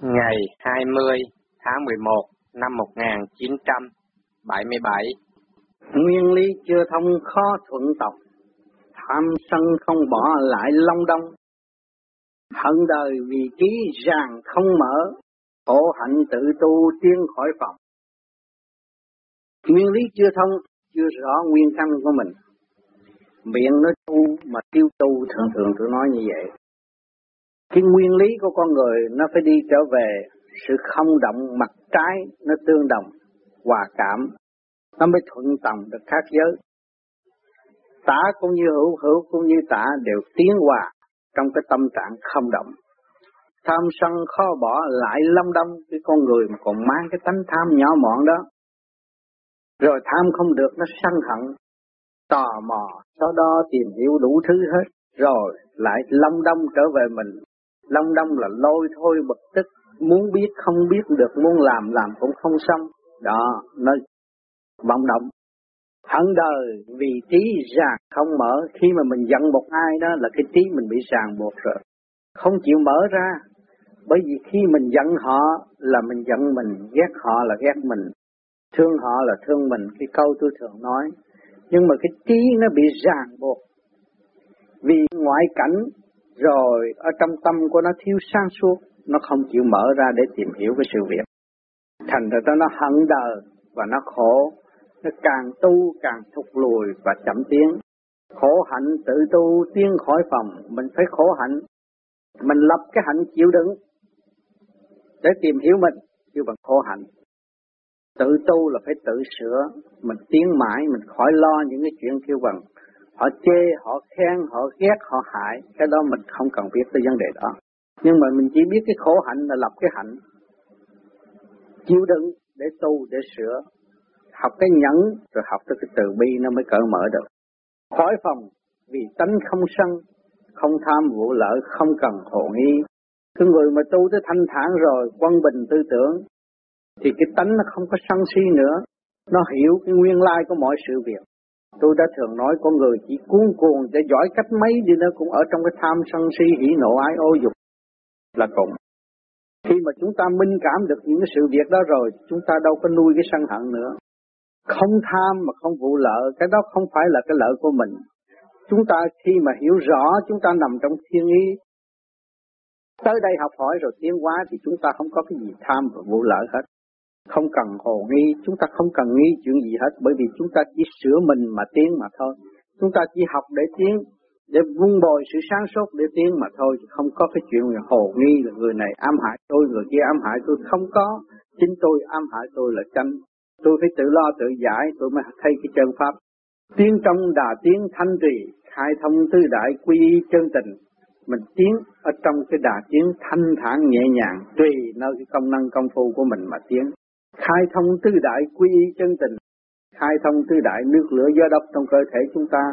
ngày 20 tháng 11 năm 1977. Nguyên lý chưa thông khó thuận tộc, tham sân không bỏ lại long đông. Hận đời vì trí ràng không mở, khổ hạnh tự tu tiến khỏi phòng. Nguyên lý chưa thông, chưa rõ nguyên căn của mình. Miệng nói tu mà tiêu tu thường thường tôi nói như vậy cái nguyên lý của con người nó phải đi trở về sự không động mặt trái, nó tương đồng, hòa cảm. Nó mới thuận tòng được khác giới. Tả cũng như hữu hữu cũng như tả đều tiến hòa trong cái tâm trạng không động. Tham sân khó bỏ lại lâm đông, cái con người mà còn mang cái tánh tham nhỏ mọn đó. Rồi tham không được, nó sân hận, tò mò, sau đó tìm hiểu đủ thứ hết. Rồi lại lâm đông trở về mình. Long đông là lôi thôi bực tức, muốn biết không biết được, muốn làm làm cũng không xong. Đó, nó vọng động. Hận đời vì trí ràng không mở, khi mà mình giận một ai đó là cái trí mình bị ràng buộc rồi. Không chịu mở ra, bởi vì khi mình giận họ là mình giận mình, ghét họ là ghét mình, thương họ là thương mình, cái câu tôi thường nói. Nhưng mà cái trí nó bị ràng buộc. Vì ngoại cảnh rồi ở trong tâm của nó thiếu sáng suốt, nó không chịu mở ra để tìm hiểu cái sự việc. Thành ra nó hận đời và nó khổ, nó càng tu càng thụt lùi và chậm tiến. Khổ hạnh tự tu tiến khỏi phòng, mình phải khổ hạnh. Mình lập cái hạnh chịu đựng để tìm hiểu mình, kêu bằng khổ hạnh. Tự tu là phải tự sửa, mình tiến mãi, mình khỏi lo những cái chuyện kêu bằng họ chê, họ khen, họ ghét, họ hại. Cái đó mình không cần biết tới vấn đề đó. Nhưng mà mình chỉ biết cái khổ hạnh là lập cái hạnh. Chịu đựng để tu, để sửa. Học cái nhẫn, rồi học tới cái từ bi nó mới cởi mở được. Khỏi phòng, vì tánh không sân, không tham vụ lợi, không cần hộ nghi. Cái người mà tu tới thanh thản rồi, quân bình tư tưởng, thì cái tánh nó không có sân si nữa. Nó hiểu cái nguyên lai của mọi sự việc. Tôi đã thường nói con người chỉ cuốn cuồng để giỏi cách mấy đi nữa cũng ở trong cái tham sân si hỉ nộ ái ô dục là cùng. Khi mà chúng ta minh cảm được những cái sự việc đó rồi, chúng ta đâu có nuôi cái sân hận nữa. Không tham mà không vụ lợi, cái đó không phải là cái lợi của mình. Chúng ta khi mà hiểu rõ chúng ta nằm trong thiên ý, tới đây học hỏi rồi tiến hóa thì chúng ta không có cái gì tham và vụ lợi hết. Không cần hồ nghi, chúng ta không cần nghi chuyện gì hết bởi vì chúng ta chỉ sửa mình mà tiến mà thôi. Chúng ta chỉ học để tiến, để vun bồi sự sáng suốt để tiến mà thôi, không có cái chuyện là hồ nghi là người này ám hại tôi, người kia ám hại tôi, không có. Chính tôi ám hại tôi là tranh Tôi phải tự lo tự giải, tôi mới thấy cái chân pháp. Tiến trong đà tiến thanh trì, khai thông tư đại quy chân tình. Mình tiến ở trong cái đà tiến thanh thản nhẹ nhàng, tùy nơi cái công năng công phu của mình mà tiến khai thông tư đại quy y chân tình, khai thông tư đại nước lửa gió độc trong cơ thể chúng ta.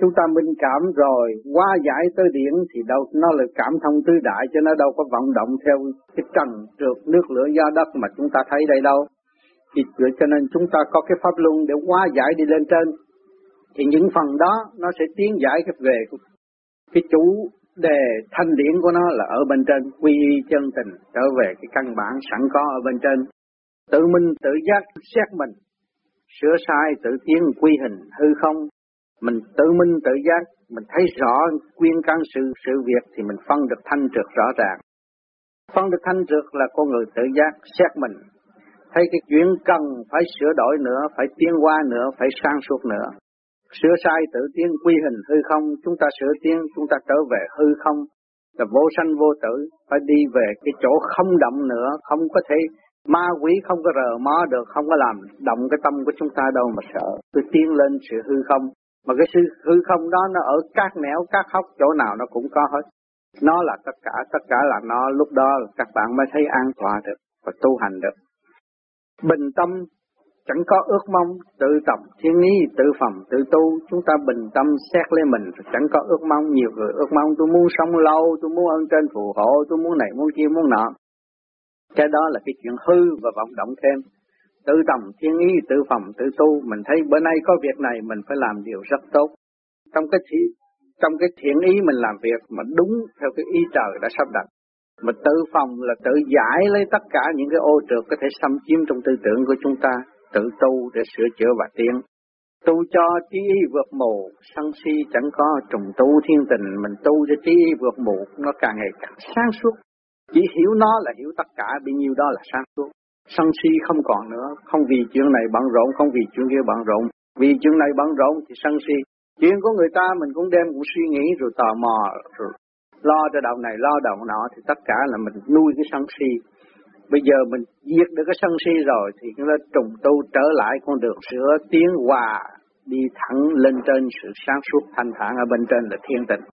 Chúng ta minh cảm rồi, qua giải tới điển thì đâu nó là cảm thông tư đại cho nó đâu có vận động theo cái trần trượt nước lửa gió đất mà chúng ta thấy đây đâu. Thì cho nên chúng ta có cái pháp luân để qua giải đi lên trên. Thì những phần đó nó sẽ tiến giải cái về cái chủ đề thanh điển của nó là ở bên trên quy y chân tình trở về cái căn bản sẵn có ở bên trên Tự mình tự giác xét mình, sửa sai tự tiến quy hình hư không, mình tự minh tự giác, mình thấy rõ quyên căn sự sự việc thì mình phân được thanh trượt rõ ràng. Phân được thanh trượt là con người tự giác xét mình, thấy cái chuyện cần phải sửa đổi nữa, phải tiến qua nữa, phải sang suốt nữa. Sửa sai tự tiến quy hình hư không, chúng ta sửa tiến, chúng ta trở về hư không, là vô sanh vô tử, phải đi về cái chỗ không động nữa, không có thể Ma quỷ không có rờ mó được, không có làm động cái tâm của chúng ta đâu mà sợ. Tôi tiến lên sự hư không. Mà cái sự hư không đó nó ở các nẻo, các hốc, chỗ nào nó cũng có hết. Nó là tất cả, tất cả là nó, lúc đó các bạn mới thấy an toàn được và tu hành được. Bình tâm chẳng có ước mong tự tập thiên lý, tự phẩm tự tu chúng ta bình tâm xét lên mình chẳng có ước mong nhiều người ước mong tôi muốn sống lâu tôi muốn ơn trên phù hộ tôi muốn này muốn kia muốn nọ cái đó là cái chuyện hư và vọng động thêm. Tự tầm thiên ý, tự phòng tự tu, mình thấy bữa nay có việc này mình phải làm điều rất tốt. Trong cái chỉ, trong cái thiện ý mình làm việc mà đúng theo cái ý trời đã sắp đặt. Mà tự phòng là tự giải lấy tất cả những cái ô trượt có thể xâm chiếm trong tư tưởng của chúng ta, tự tu để sửa chữa và tiến. Tu cho trí ý vượt mù, sân si chẳng có trùng tu thiên tình, mình tu cho trí ý vượt mù, nó càng ngày càng sáng suốt. Chỉ hiểu nó là hiểu tất cả, bấy nhiêu đó là sáng suốt. Sân si không còn nữa, không vì chuyện này bận rộn, không vì chuyện kia bận rộn. Vì chuyện này bận rộn thì sân si. Chuyện của người ta mình cũng đem cũng suy nghĩ rồi tò mò, rồi lo cho đầu này, lo đầu nọ thì tất cả là mình nuôi cái sân si. Bây giờ mình diệt được cái sân si rồi thì chúng ta trùng tu trở lại con đường sửa tiến hòa đi thẳng lên trên sự sáng suốt thanh thản ở bên trên là thiên tịnh.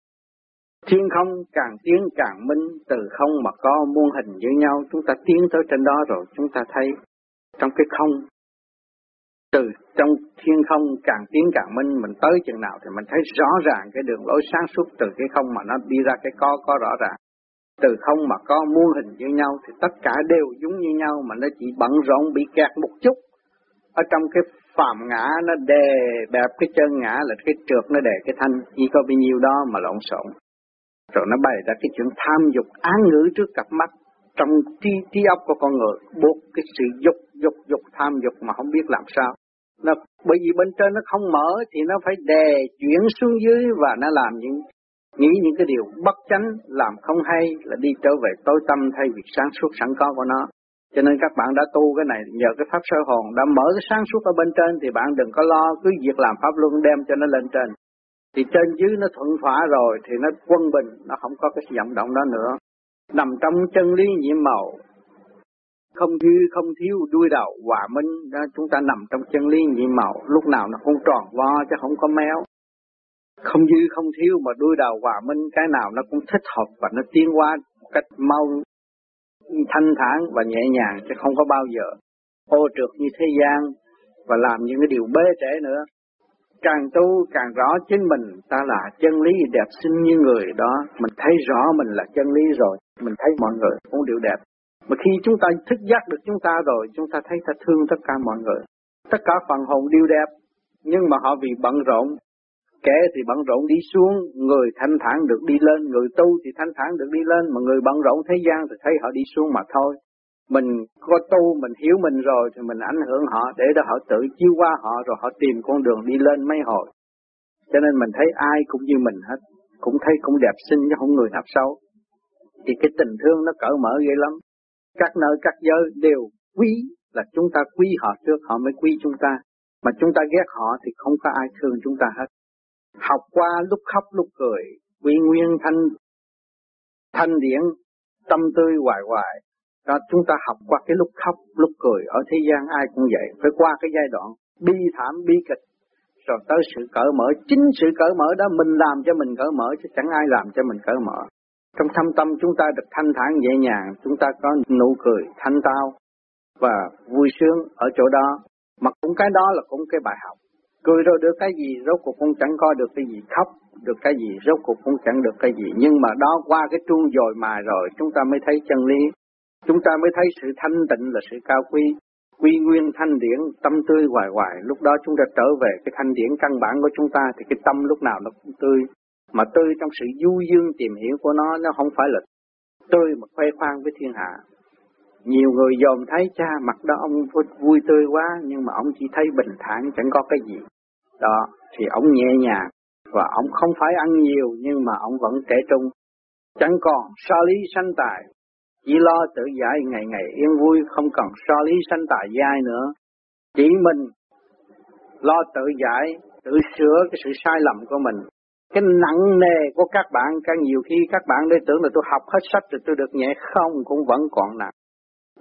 Thiên không càng tiến càng minh, từ không mà có muôn hình với nhau, chúng ta tiến tới trên đó rồi, chúng ta thấy trong cái không, từ trong thiên không càng tiến càng minh, mình tới chừng nào thì mình thấy rõ ràng cái đường lối sáng suốt từ cái không mà nó đi ra cái có, có rõ ràng. Từ không mà có muôn hình với nhau thì tất cả đều giống như nhau mà nó chỉ bận rộn bị kẹt một chút. Ở trong cái phạm ngã nó đè bẹp cái chân ngã là cái trượt nó đè cái thanh. Chỉ có bao nhiêu đó mà lộn xộn rồi nó bày ra cái chuyện tham dục án ngữ trước cặp mắt. Trong trí trí óc của con người, buộc cái sự dục dục dục, tham dục mà không biết làm sao. Nó, bởi vì bên trên nó không mở thì nó phải đè chuyển xuống dưới và nó làm những, nghĩ những cái điều bất chánh, làm không hay là đi trở về tối tâm thay vì sáng suốt sẵn có của nó. Cho nên các bạn đã tu cái này, nhờ cái pháp sơ hồn đã mở cái sáng suốt ở bên trên thì bạn đừng có lo, cứ việc làm pháp luân đem cho nó lên trên. Thì trên dưới nó thuận thỏa rồi thì nó quân bình, nó không có cái vận động đó nữa. Nằm trong chân lý nhiệm màu, không dư không thiếu đuôi đầu hòa minh đó, chúng ta nằm trong chân lý nhiệm màu lúc nào nó cũng tròn vo chứ không có méo không dư không thiếu mà đuôi đầu hòa minh cái nào nó cũng thích hợp và nó tiến qua một cách mau thanh thản và nhẹ nhàng chứ không có bao giờ ô trượt như thế gian và làm những cái điều bế trễ nữa. Càng tu càng rõ chính mình ta là chân lý đẹp xinh như người đó, mình thấy rõ mình là chân lý rồi, mình thấy mọi người cũng đều đẹp. Mà khi chúng ta thức giác được chúng ta rồi, chúng ta thấy ta thương tất cả mọi người. Tất cả phần hồn đều đẹp, nhưng mà họ vì bận rộn, Kẻ thì bận rộn đi xuống, người thanh thản được đi lên, người tu thì thanh thản được đi lên, mà người bận rộn thế gian thì thấy họ đi xuống mà thôi. Mình có tu, mình hiểu mình rồi thì mình ảnh hưởng họ để cho họ tự chiêu qua họ rồi họ tìm con đường đi lên mấy hồi. Cho nên mình thấy ai cũng như mình hết, cũng thấy cũng đẹp xinh chứ không người nào xấu. Thì cái tình thương nó cởi mở ghê lắm. Các nơi các giới đều quý là chúng ta quý họ trước họ mới quý chúng ta. Mà chúng ta ghét họ thì không có ai thương chúng ta hết học qua lúc khóc lúc cười, quy nguyên thanh thanh điển, tâm tươi hoài hoài. Đó chúng ta học qua cái lúc khóc, lúc cười, ở thế gian ai cũng vậy, phải qua cái giai đoạn bi thảm, bi kịch, rồi tới sự cởi mở, chính sự cởi mở đó mình làm cho mình cởi mở, chứ chẳng ai làm cho mình cởi mở. Trong thâm tâm chúng ta được thanh thản nhẹ nhàng, chúng ta có nụ cười thanh tao và vui sướng ở chỗ đó. Mà cũng cái đó là cũng cái bài học. Cười rồi được cái gì, rốt cuộc cũng chẳng có được cái gì, khóc được cái gì, rốt cuộc cũng chẳng được cái gì. Nhưng mà đó qua cái chuông dồi mài rồi, chúng ta mới thấy chân lý. Chúng ta mới thấy sự thanh tịnh là sự cao quý. Quy nguyên thanh điển, tâm tươi hoài hoài. Lúc đó chúng ta trở về cái thanh điển căn bản của chúng ta thì cái tâm lúc nào nó cũng tươi. Mà tươi trong sự du dương tìm hiểu của nó, nó không phải là tươi mà khoe khoang với thiên hạ. Nhiều người dòm thấy cha mặt đó ông vui tươi quá nhưng mà ông chỉ thấy bình thản chẳng có cái gì. Đó, thì ông nhẹ nhàng và ông không phải ăn nhiều nhưng mà ông vẫn trẻ trung. Chẳng còn so lý sanh tài, chỉ lo tự giải ngày ngày yên vui không cần so lý sanh tài ai nữa. Chỉ mình lo tự giải, tự sửa cái sự sai lầm của mình. Cái nặng nề của các bạn, càng nhiều khi các bạn để tưởng là tôi học hết sách rồi tôi được nhẹ không, cũng vẫn còn nặng.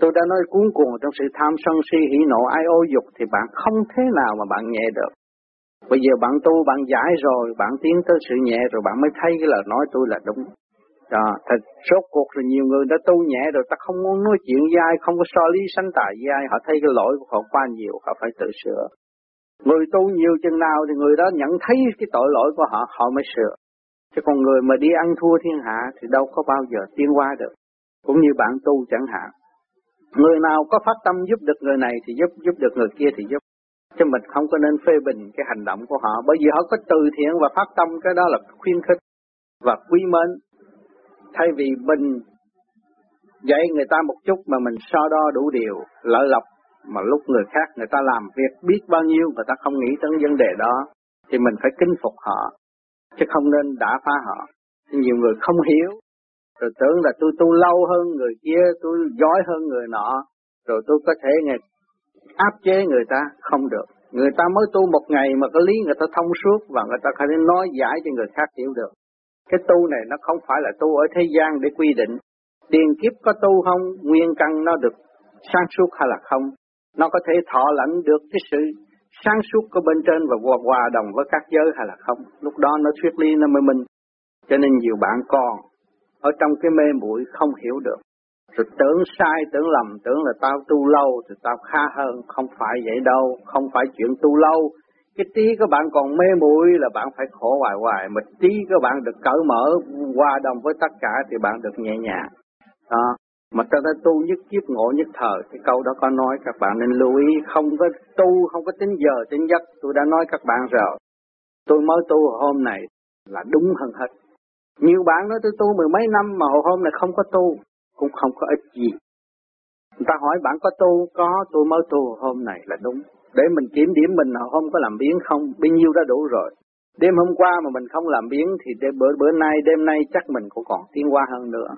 Tôi đã nói cuốn cuồng trong sự tham sân si hỉ nộ ai ô dục thì bạn không thế nào mà bạn nhẹ được. Bây giờ bạn tu, bạn giải rồi, bạn tiến tới sự nhẹ rồi bạn mới thấy cái lời nói tôi là đúng. Đó, thật số cuộc là nhiều người đã tu nhẹ rồi ta không muốn nói chuyện với ai, không có so lý sánh tài với ai, họ thấy cái lỗi của họ quá nhiều, họ phải tự sửa. Người tu nhiều chừng nào thì người đó nhận thấy cái tội lỗi của họ, họ mới sửa. Chứ còn người mà đi ăn thua thiên hạ thì đâu có bao giờ tiến qua được. Cũng như bạn tu chẳng hạn. Người nào có phát tâm giúp được người này thì giúp, giúp được người kia thì giúp. Chứ mình không có nên phê bình cái hành động của họ, bởi vì họ có từ thiện và phát tâm, cái đó là khuyên khích và quý mến. Thay vì mình Dạy người ta một chút mà mình so đo đủ điều, lợi lộc mà lúc người khác người ta làm việc biết bao nhiêu người ta không nghĩ tới vấn đề đó thì mình phải kính phục họ chứ không nên đả phá họ. Nhiều người không hiểu rồi tưởng là tôi tu lâu hơn người kia, tôi giỏi hơn người nọ, rồi tôi có thể nghe, áp chế người ta không được. Người ta mới tu một ngày mà có lý người ta thông suốt và người ta có thể nói giải cho người khác hiểu được. Cái tu này nó không phải là tu ở thế gian để quy định. Tiền kiếp có tu không, nguyên căn nó được sáng suốt hay là không. Nó có thể thọ lãnh được cái sự sáng suốt của bên trên và hòa, hòa đồng với các giới hay là không. Lúc đó nó thuyết lý nó mới minh. Cho nên nhiều bạn còn ở trong cái mê muội không hiểu được. Rồi tưởng sai, tưởng lầm, tưởng là tao tu lâu thì tao khá hơn, không phải vậy đâu, không phải chuyện tu lâu. Cái tí các bạn còn mê muội là bạn phải khổ hoài hoài, mà tí các bạn được cởi mở, hòa đồng với tất cả thì bạn được nhẹ nhàng. Đó. Mà ta tu nhất kiếp ngộ nhất thời, cái câu đó có nói các bạn nên lưu ý, không có tu, không có tính giờ, tính giấc, tôi đã nói các bạn rồi. Tôi mới tu hôm này là đúng hơn hết. Nhiều bạn nói tôi tu mười mấy năm mà hôm này không có tu, cũng không có ích gì. Người ta hỏi bạn có tu, có tôi mới tu hôm này là đúng. Để mình kiểm điểm mình hôm có làm biến không, bao nhiêu đã đủ rồi. Đêm hôm qua mà mình không làm biến thì đêm bữa bữa nay, đêm nay chắc mình cũng còn tiến qua hơn nữa.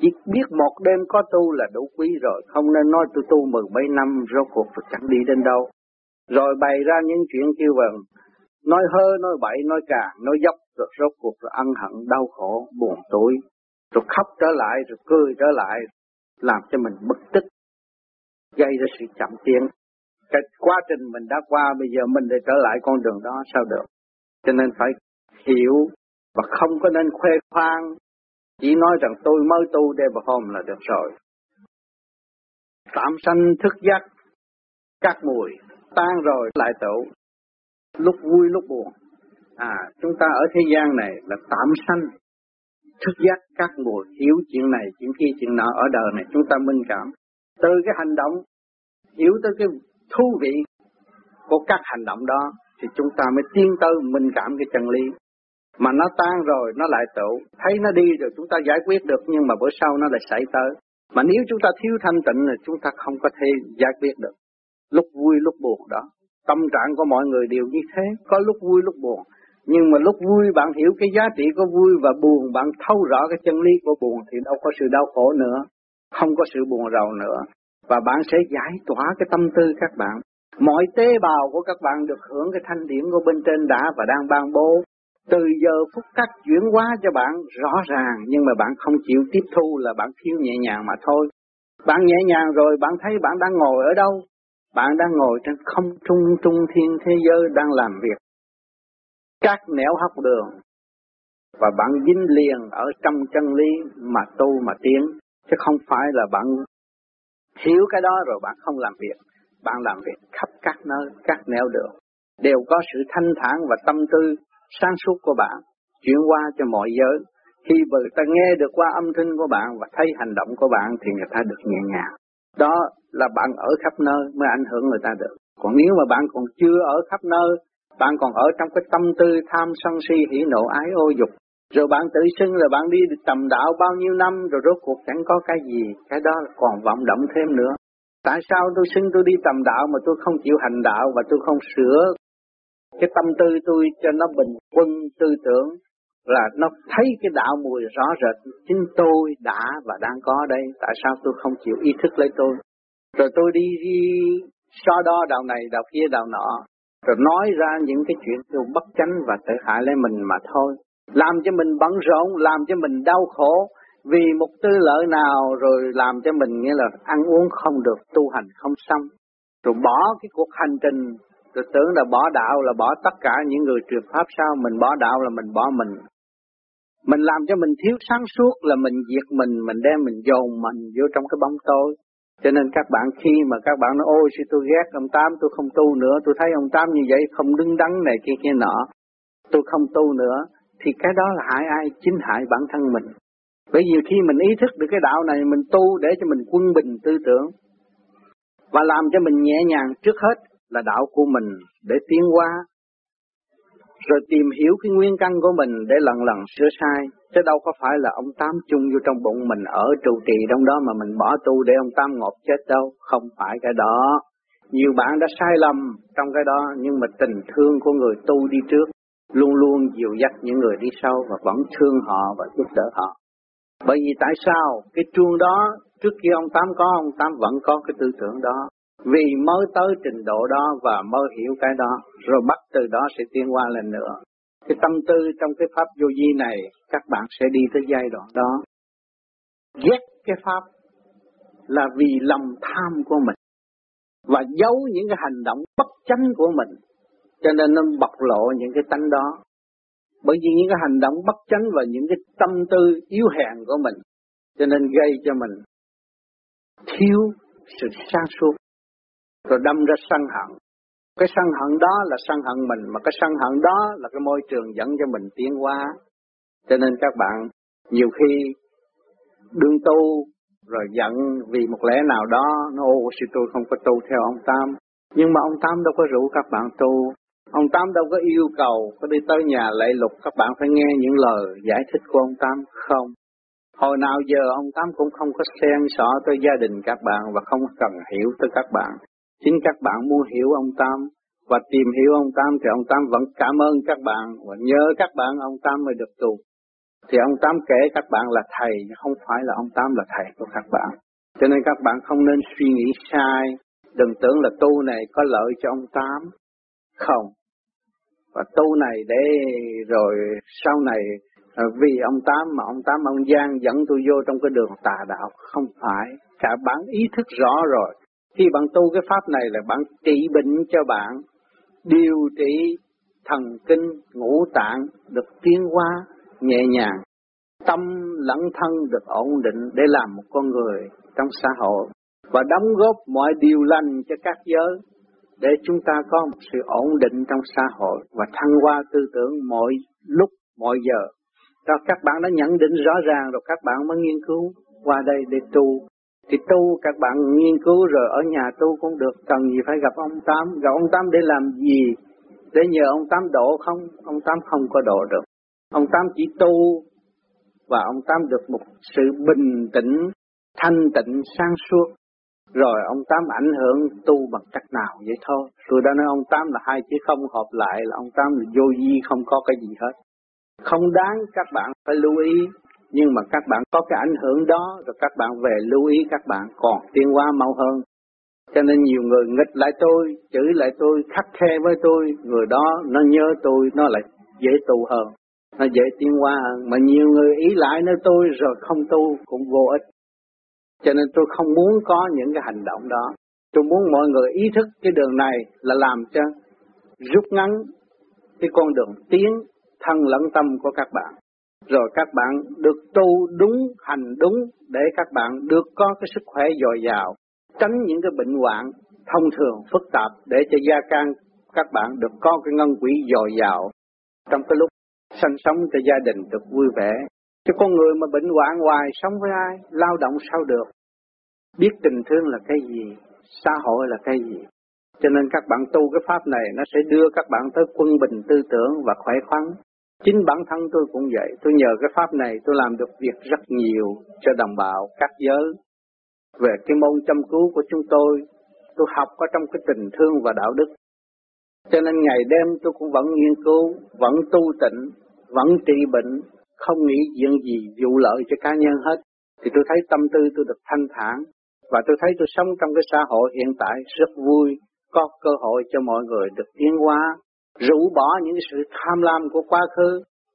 Chỉ biết một đêm có tu là đủ quý rồi, không nên nói tôi tu mười mấy năm rốt cuộc chẳng đi đến đâu. Rồi bày ra những chuyện kêu vần, nói hơ, nói bậy, nói cà, nói dốc, rồi rốt cuộc rồi ân hận, đau khổ, buồn tối, rồi khóc trở lại, rồi cười trở lại, làm cho mình bất tích, gây ra sự chậm tiến. Cái quá trình mình đã qua, bây giờ mình để trở lại con đường đó sao được. Cho nên phải hiểu và không có nên khoe khoang, chỉ nói rằng tôi mới tu đêm và hôm là được rồi. Tạm sanh thức giác, các mùi, tan rồi lại tụ, lúc vui lúc buồn. À, chúng ta ở thế gian này là tạm sanh, thức giác các mùi, hiểu chuyện này, chuyện kia, chuyện nọ ở đời này chúng ta minh cảm. Từ cái hành động, hiểu tới cái thú vị của các hành động đó, thì chúng ta mới tiên tư minh cảm cái chân lý. Mà nó tan rồi, nó lại tụ, thấy nó đi rồi chúng ta giải quyết được, nhưng mà bữa sau nó lại xảy tới. Mà nếu chúng ta thiếu thanh tịnh là chúng ta không có thể giải quyết được. Lúc vui lúc buồn đó, Tâm trạng của mọi người đều như thế, có lúc vui lúc buồn. Nhưng mà lúc vui bạn hiểu cái giá trị của vui và buồn, bạn thấu rõ cái chân lý của buồn thì đâu có sự đau khổ nữa, không có sự buồn rầu nữa. Và bạn sẽ giải tỏa cái tâm tư các bạn. Mọi tế bào của các bạn được hưởng cái thanh điển của bên trên đã và đang ban bố. Từ giờ phút cắt chuyển hóa cho bạn rõ ràng nhưng mà bạn không chịu tiếp thu là bạn thiếu nhẹ nhàng mà thôi. Bạn nhẹ nhàng rồi bạn thấy bạn đang ngồi ở đâu, bạn đang ngồi trên không trung trung thiên thế giới đang làm việc. Các nẻo hóc đường. Và bạn dính liền ở trong chân lý mà tu mà tiến. Chứ không phải là bạn hiểu cái đó rồi bạn không làm việc. Bạn làm việc khắp các nơi, các nẻo đường. Đều có sự thanh thản và tâm tư sáng suốt của bạn. Chuyển qua cho mọi giới. Khi người ta nghe được qua âm thanh của bạn và thấy hành động của bạn thì người ta được nhẹ nhàng. Đó là bạn ở khắp nơi mới ảnh hưởng người ta được. Còn nếu mà bạn còn chưa ở khắp nơi, bạn còn ở trong cái tâm tư tham sân si hỉ nộ ái ô dục, rồi bạn tự xưng là bạn đi tầm đạo bao nhiêu năm rồi rốt cuộc chẳng có cái gì, cái đó còn vọng động thêm nữa. Tại sao tôi xưng tôi đi tầm đạo mà tôi không chịu hành đạo và tôi không sửa? Cái tâm tư tôi cho nó bình quân tư tưởng là nó thấy cái đạo mùi rõ rệt. Chính tôi đã và đang có đây. Tại sao tôi không chịu ý thức lấy tôi? Rồi tôi đi, đi so đo đạo này đạo kia đạo nọ. Rồi nói ra những cái chuyện tôi bất chánh và tự hại lấy mình mà thôi làm cho mình bận rộn làm cho mình đau khổ. Vì một tư lợi nào rồi làm cho mình nghĩa là ăn uống không được tu hành không xong. Rồi bỏ cái cuộc hành trình rồi tưởng là bỏ đạo là bỏ tất cả những người truyền pháp sao? Mình bỏ đạo là mình bỏ mình. Mình làm cho mình thiếu sáng suốt là mình diệt mình, mình đem mình dồn mình vô trong cái bóng tối. Cho nên các bạn khi mà các bạn nói ôi sư tôi ghét ông Tám, tôi không tu nữa, tôi thấy ông Tám như vậy không đứng đắn này kia kia nọ, tôi không tu nữa, thì cái đó là hại ai? Chính hại bản thân mình. Bởi vì khi mình ý thức được cái đạo này mình tu để cho mình quân bình tư tưởng và làm cho mình nhẹ nhàng trước hết là đạo của mình để tiến qua rồi tìm hiểu cái nguyên căn của mình để lần lần sửa sai, chứ đâu có phải là ông Tám chung vô trong bụng mình ở trụ trì trong đó mà mình bỏ tu để ông Tám ngọt chết đâu, không phải cái đó. Nhiều bạn đã sai lầm trong cái đó, nhưng mà tình thương của người tu đi trước luôn luôn dìu dắt những người đi sau và vẫn thương họ và giúp đỡ họ. Bởi vì tại sao cái chuông đó trước khi ông Tám có, ông Tám vẫn có cái tư tưởng đó. Vì mới tới trình độ đó và mới hiểu cái đó, rồi bắt từ đó sẽ tiến qua lần nữa. Cái tâm tư trong cái pháp vô vi này, các bạn sẽ đi tới giai đoạn đó. Ghét cái pháp là vì lòng tham của mình và giấu những cái hành động bất chánh của mình cho nên nó bộc lộ những cái tánh đó. Bởi vì những cái hành động bất chánh và những cái tâm tư yếu hèn của mình, cho nên gây cho mình thiếu sự sáng suốt. Rồi đâm ra sân hận. Cái sân hận đó là sân hận mình, mà cái sân hận đó là cái môi trường dẫn cho mình tiến hóa. Cho nên các bạn, nhiều khi đương tu rồi giận vì một lẽ nào đó, nó, ô, sư tôi không có tu theo ông Tam nhưng mà ông Tam đâu có rủ các bạn tu. Ông Tám đâu có yêu cầu có đi tới nhà lệ lục các bạn phải nghe những lời giải thích của ông Tám không. Hồi nào giờ ông Tám cũng không có xen xỏ tới gia đình các bạn và không cần hiểu tới các bạn. Chính các bạn muốn hiểu ông Tám và tìm hiểu ông Tám thì ông Tám vẫn cảm ơn các bạn và nhớ các bạn ông Tám mới được tu. Thì ông Tám kể các bạn là thầy, không phải là ông Tám là thầy của các bạn. Cho nên các bạn không nên suy nghĩ sai, đừng tưởng là tu này có lợi cho ông Tám. Không, và tu này để rồi sau này ờ, vì ông Tám mà ông Tám, ông Giang dẫn tôi vô trong cái đường tà đạo, không phải. Cả bạn ý thức rõ rồi. Khi bạn tu cái pháp này là bạn trị bệnh cho bạn, điều trị thần kinh ngũ tạng được tiến hóa nhẹ nhàng. Tâm lẫn thân được ổn định để làm một con người trong xã hội và đóng góp mọi điều lành cho các giới để chúng ta có một sự ổn định trong xã hội và thăng hoa tư tưởng mọi lúc, mọi giờ. Đó, các bạn đã nhận định rõ ràng rồi các bạn mới nghiên cứu qua đây để tu. Thì tu các bạn nghiên cứu rồi ở nhà tu cũng được, cần gì phải gặp ông Tám, gặp ông Tám để làm gì? Để nhờ ông Tám độ không? Ông Tám không có độ được. Ông Tám chỉ tu và ông Tám được một sự bình tĩnh, thanh tịnh, sang suốt rồi ông Tám ảnh hưởng tu bằng cách nào vậy thôi. Tôi đã nói ông Tám là hai chữ không hợp lại là ông Tám là vô di không có cái gì hết. Không đáng các bạn phải lưu ý, nhưng mà các bạn có cái ảnh hưởng đó, rồi các bạn về lưu ý các bạn còn tiến hóa mau hơn. Cho nên nhiều người nghịch lại tôi, chửi lại tôi, khắc khe với tôi, người đó nó nhớ tôi, nó lại dễ tu hơn, nó dễ tiến hóa hơn. Mà nhiều người ý lại nơi tôi rồi không tu cũng vô ích. Cho nên tôi không muốn có những cái hành động đó. Tôi muốn mọi người ý thức cái đường này là làm cho rút ngắn cái con đường tiến thân lẫn tâm của các bạn. Rồi các bạn được tu đúng, hành đúng để các bạn được có cái sức khỏe dồi dào, tránh những cái bệnh hoạn thông thường phức tạp để cho gia can các bạn được có cái ngân quỹ dồi dào trong cái lúc sinh sống cho gia đình được vui vẻ Chứ con người mà bệnh hoạn hoài sống với ai, lao động sao được. Biết tình thương là cái gì, xã hội là cái gì. Cho nên các bạn tu cái pháp này nó sẽ đưa các bạn tới quân bình tư tưởng và khỏe khoắn. Chính bản thân tôi cũng vậy, tôi nhờ cái pháp này tôi làm được việc rất nhiều cho đồng bào, các giới. Về cái môn chăm cứu của chúng tôi, tôi học có trong cái tình thương và đạo đức. Cho nên ngày đêm tôi cũng vẫn nghiên cứu, vẫn tu tịnh, vẫn trị bệnh, không nghĩ chuyện gì vụ lợi cho cá nhân hết, thì tôi thấy tâm tư tôi được thanh thản, và tôi thấy tôi sống trong cái xã hội hiện tại rất vui, có cơ hội cho mọi người được tiến hóa, rũ bỏ những sự tham lam của quá khứ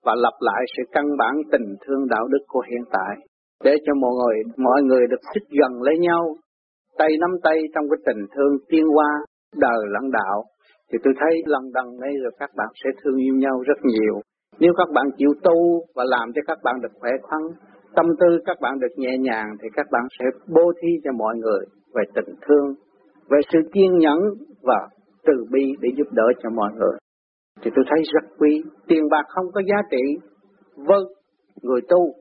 và lập lại sự căn bản tình thương đạo đức của hiện tại, để cho mọi người mọi người được xích gần lấy nhau, tay nắm tay trong cái tình thương tiến hóa đời lẫn đạo, thì tôi thấy lần đằng đây rồi các bạn sẽ thương yêu nhau rất nhiều. Nếu các bạn chịu tu và làm cho các bạn được khỏe khoắn, tâm tư các bạn được nhẹ nhàng thì các bạn sẽ bố thí cho mọi người về tình thương, về sự kiên nhẫn và từ bi để giúp đỡ cho mọi người. Thì tôi thấy rất quý. Tiền bạc không có giá trị với người tu.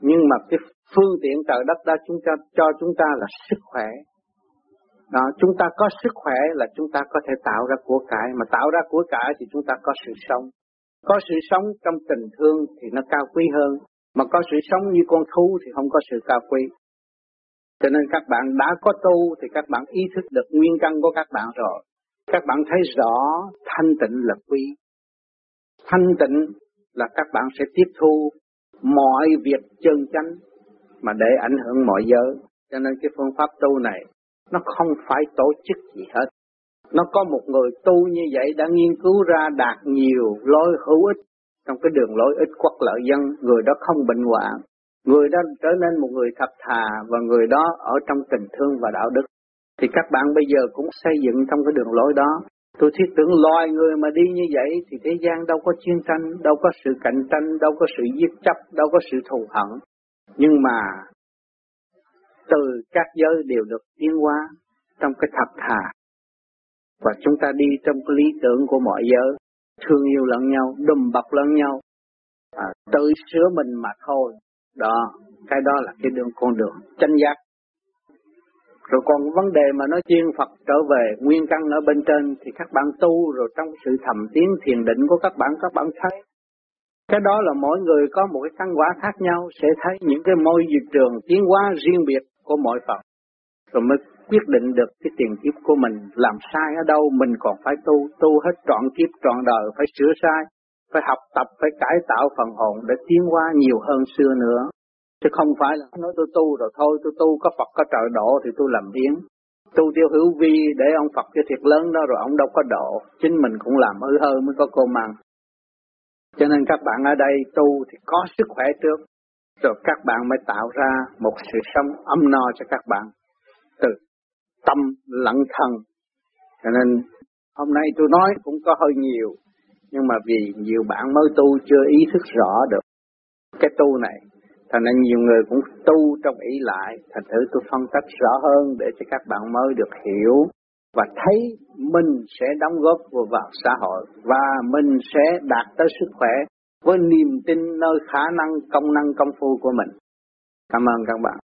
Nhưng mà cái phương tiện trời đất đó chúng ta cho chúng ta là sức khỏe. Đó, chúng ta có sức khỏe là chúng ta có thể tạo ra của cải, mà tạo ra của cải thì chúng ta có sự sống. Có sự sống trong tình thương thì nó cao quý hơn, mà có sự sống như con thú thì không có sự cao quý. Cho nên các bạn đã có tu thì các bạn ý thức được nguyên căn của các bạn rồi. Các bạn thấy rõ thanh tịnh là quý. Thanh tịnh là các bạn sẽ tiếp thu mọi việc chân chánh mà để ảnh hưởng mọi giới. Cho nên cái phương pháp tu này nó không phải tổ chức gì hết. Nó có một người tu như vậy đã nghiên cứu ra đạt nhiều lối hữu ích trong cái đường lối ích quốc lợi dân, người đó không bệnh hoạn, người đó trở nên một người thật thà và người đó ở trong tình thương và đạo đức. Thì các bạn bây giờ cũng xây dựng trong cái đường lối đó. Tôi thiết tưởng loài người mà đi như vậy thì thế gian đâu có chiến tranh, đâu có sự cạnh tranh, đâu có sự giết chấp, đâu có sự thù hận. Nhưng mà từ các giới đều được tiến hóa trong cái thật thà. Và chúng ta đi trong cái lý tưởng của mọi giới, thương yêu lẫn nhau, đùm bọc lẫn nhau, à, tự sửa mình mà thôi. Đó, cái đó là cái đường con đường chân giác. Rồi còn vấn đề mà nói chuyên Phật trở về nguyên căn ở bên trên thì các bạn tu rồi trong sự thầm tiến thiền định của các bạn các bạn thấy cái đó là mỗi người có một cái căn quả khác nhau sẽ thấy những cái môi trường tiến hóa riêng biệt của mỗi Phật. Rồi mới quyết định được cái tiền kiếp của mình làm sai ở đâu mình còn phải tu, tu hết trọn kiếp trọn đời phải sửa sai, phải học tập, phải cải tạo phần hồn để tiến qua nhiều hơn xưa nữa. Chứ không phải là nói tôi tu rồi thôi, tôi tu có Phật có trời độ thì tôi làm biến. Tu tiêu hữu vi để ông Phật cho thiệt lớn đó rồi ông đâu có độ, chính mình cũng làm hư hơ mới có cô mang. Cho nên các bạn ở đây tu thì có sức khỏe trước, rồi các bạn mới tạo ra một sự sống ấm no cho các bạn từ tâm lẫn thân. Cho nên hôm nay tôi nói cũng có hơi nhiều, nhưng mà vì nhiều bạn mới tu chưa ý thức rõ được cái tu này, thành nên nhiều người cũng tu trong ý lại, thành thử tôi phân tích rõ hơn để cho các bạn mới được hiểu và thấy mình sẽ đóng góp vào xã hội và mình sẽ đạt tới sức khỏe với niềm tin nơi khả năng công năng công phu của mình. Cảm ơn các bạn.